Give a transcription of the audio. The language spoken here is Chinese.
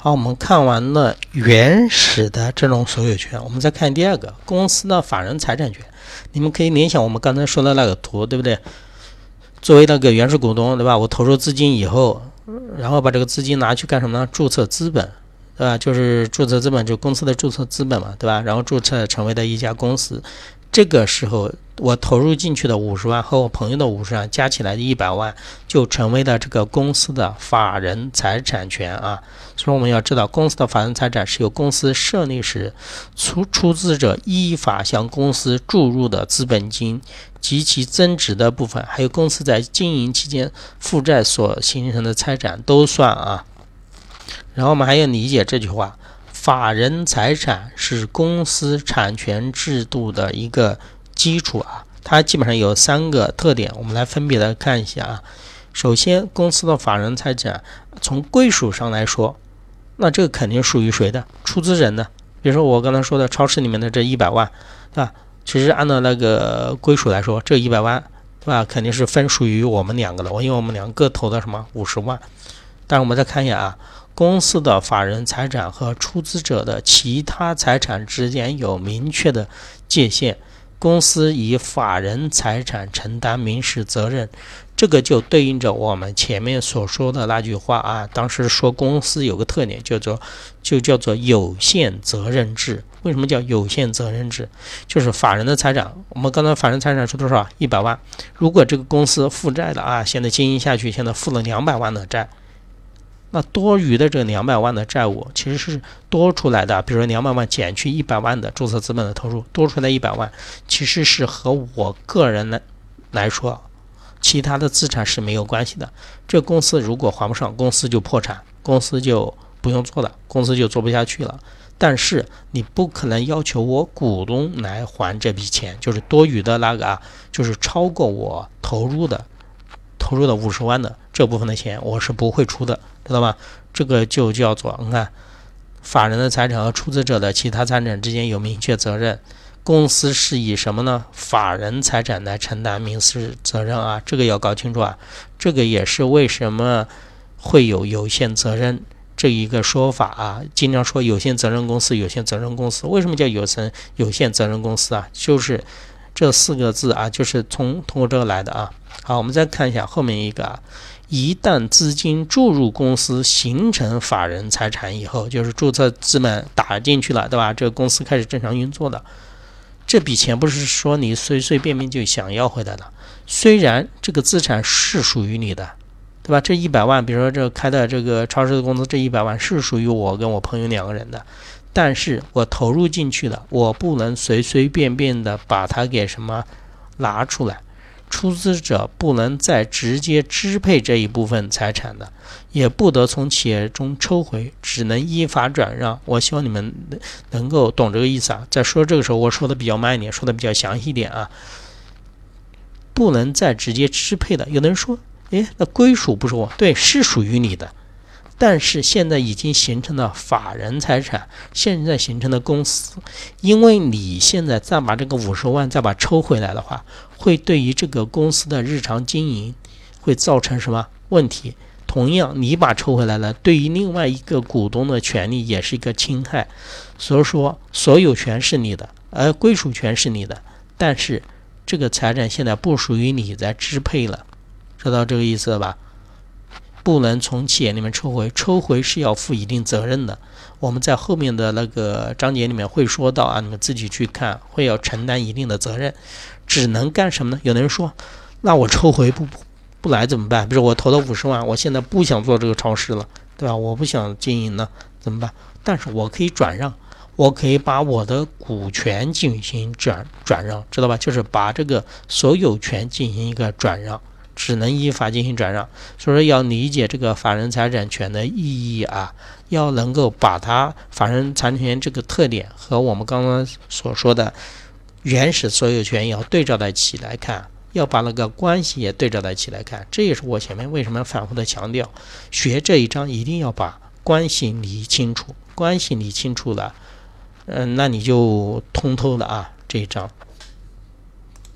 好，我们看完了原始的这种所有权，我们再看第二个公司的法人财产权。你们可以联想我们刚才说的那个图，对不对？作为那个原始股东，对吧？我投入资金以后，然后把这个资金拿去干什么呢？注册资本，对吧？就是注册资本，就公司的注册资本嘛，对吧？然后注册成为的一家公司。这个时候，我投入进去的五十万和我朋友的五十万加起来的一百万，就成为了这个公司的法人财产权啊。所以我们要知道，公司的法人财产是由公司设立时出出资者依法向公司注入的资本金及其增值的部分，还有公司在经营期间负债所形成的财产都算啊。然后我们还要理解这句话。法人财产是公司产权制度的一个基础啊，它基本上有三个特点，我们来分别的看一下啊。首先，公司的法人财产从归属上来说，那这个肯定属于谁的？出资人的。比如说我刚才说的超市里面的这一百万，对吧？其实按照那个归属来说，这一百万，对吧？肯定是分属于我们两个的，我因为我们两个投的什么五十万。但是我们再看一下啊。公司的法人财产和出资者的其他财产之间有明确的界限，公司以法人财产承担民事责任，这个就对应着我们前面所说的那句话啊。当时说公司有个特点叫做，就叫做有限责任制。为什么叫有限责任制？就是法人的财产，我们刚才法人财产是多少？一百万。如果这个公司负债的啊，现在经营下去，现在负了两百万的债。那多余的这两百万的债务其实是多出来的，比如说两百万减去一百万的注册资本的投入，多出来一百万，其实是和我个人来来说，其他的资产是没有关系的。这公司如果还不上，公司就破产，公司就不用做了，公司就做不下去了。但是你不可能要求我股东来还这笔钱，就是多余的那个啊，就是超过我投入的投入的五十万的这部分的钱，我是不会出的。知道吧？这个就叫做你看，法人的财产和出资者的其他财产之间有明确责任。公司是以什么呢？法人财产来承担民事责任啊，这个要搞清楚啊。这个也是为什么会有有限责任这一个说法啊。经常说有限责任公司，有限责任公司，为什么叫有层有限责任公司啊？就是这四个字啊，就是从通过这个来的啊。好，我们再看一下后面一个啊。一旦资金注入公司形成法人财产以后，就是注册资本打进去了，对吧？这个公司开始正常运作的，这笔钱不是说你随随便便就想要回来的。虽然这个资产是属于你的，对吧？这一百万，比如说这开的这个超市的公司，这一百万是属于我跟我朋友两个人的，但是我投入进去了，我不能随随便便的把它给什么拿出来。出资者不能再直接支配这一部分财产的，也不得从企业中抽回，只能依法转让。我希望你们能够懂这个意思啊。在说这个时候，我说的比较慢一点，说的比较详细一点啊。不能再直接支配的，有的人说，哎，那归属不是我，对，是属于你的。但是现在已经形成了法人财产，现在形成的公司，因为你现在再把这个五十万再把抽回来的话，会对于这个公司的日常经营会造成什么问题？同样，你把抽回来了，对于另外一个股东的权利也是一个侵害。所以说，所有权是你的，而归属权是你的，但是这个财产现在不属于你在支配了，知道这个意思了吧？不能从企业里面抽回，抽回是要负一定责任的。我们在后面的那个章节里面会说到啊，你们自己去看，会要承担一定的责任。只能干什么呢？有的人说，那我抽回不不来怎么办？比如我投了五十万，我现在不想做这个超市了，对吧？我不想经营了，怎么办？但是我可以转让，我可以把我的股权进行转转让，知道吧？就是把这个所有权进行一个转让。只能依法进行转让，所以说要理解这个法人财产权的意义啊，要能够把它法人财产权这个特点和我们刚刚所说的原始所有权要对照在一起来看，要把那个关系也对照在一起来看。这也是我前面为什么反复的强调，学这一章一定要把关系理清楚，关系理清楚了，嗯，那你就通透了啊这一章。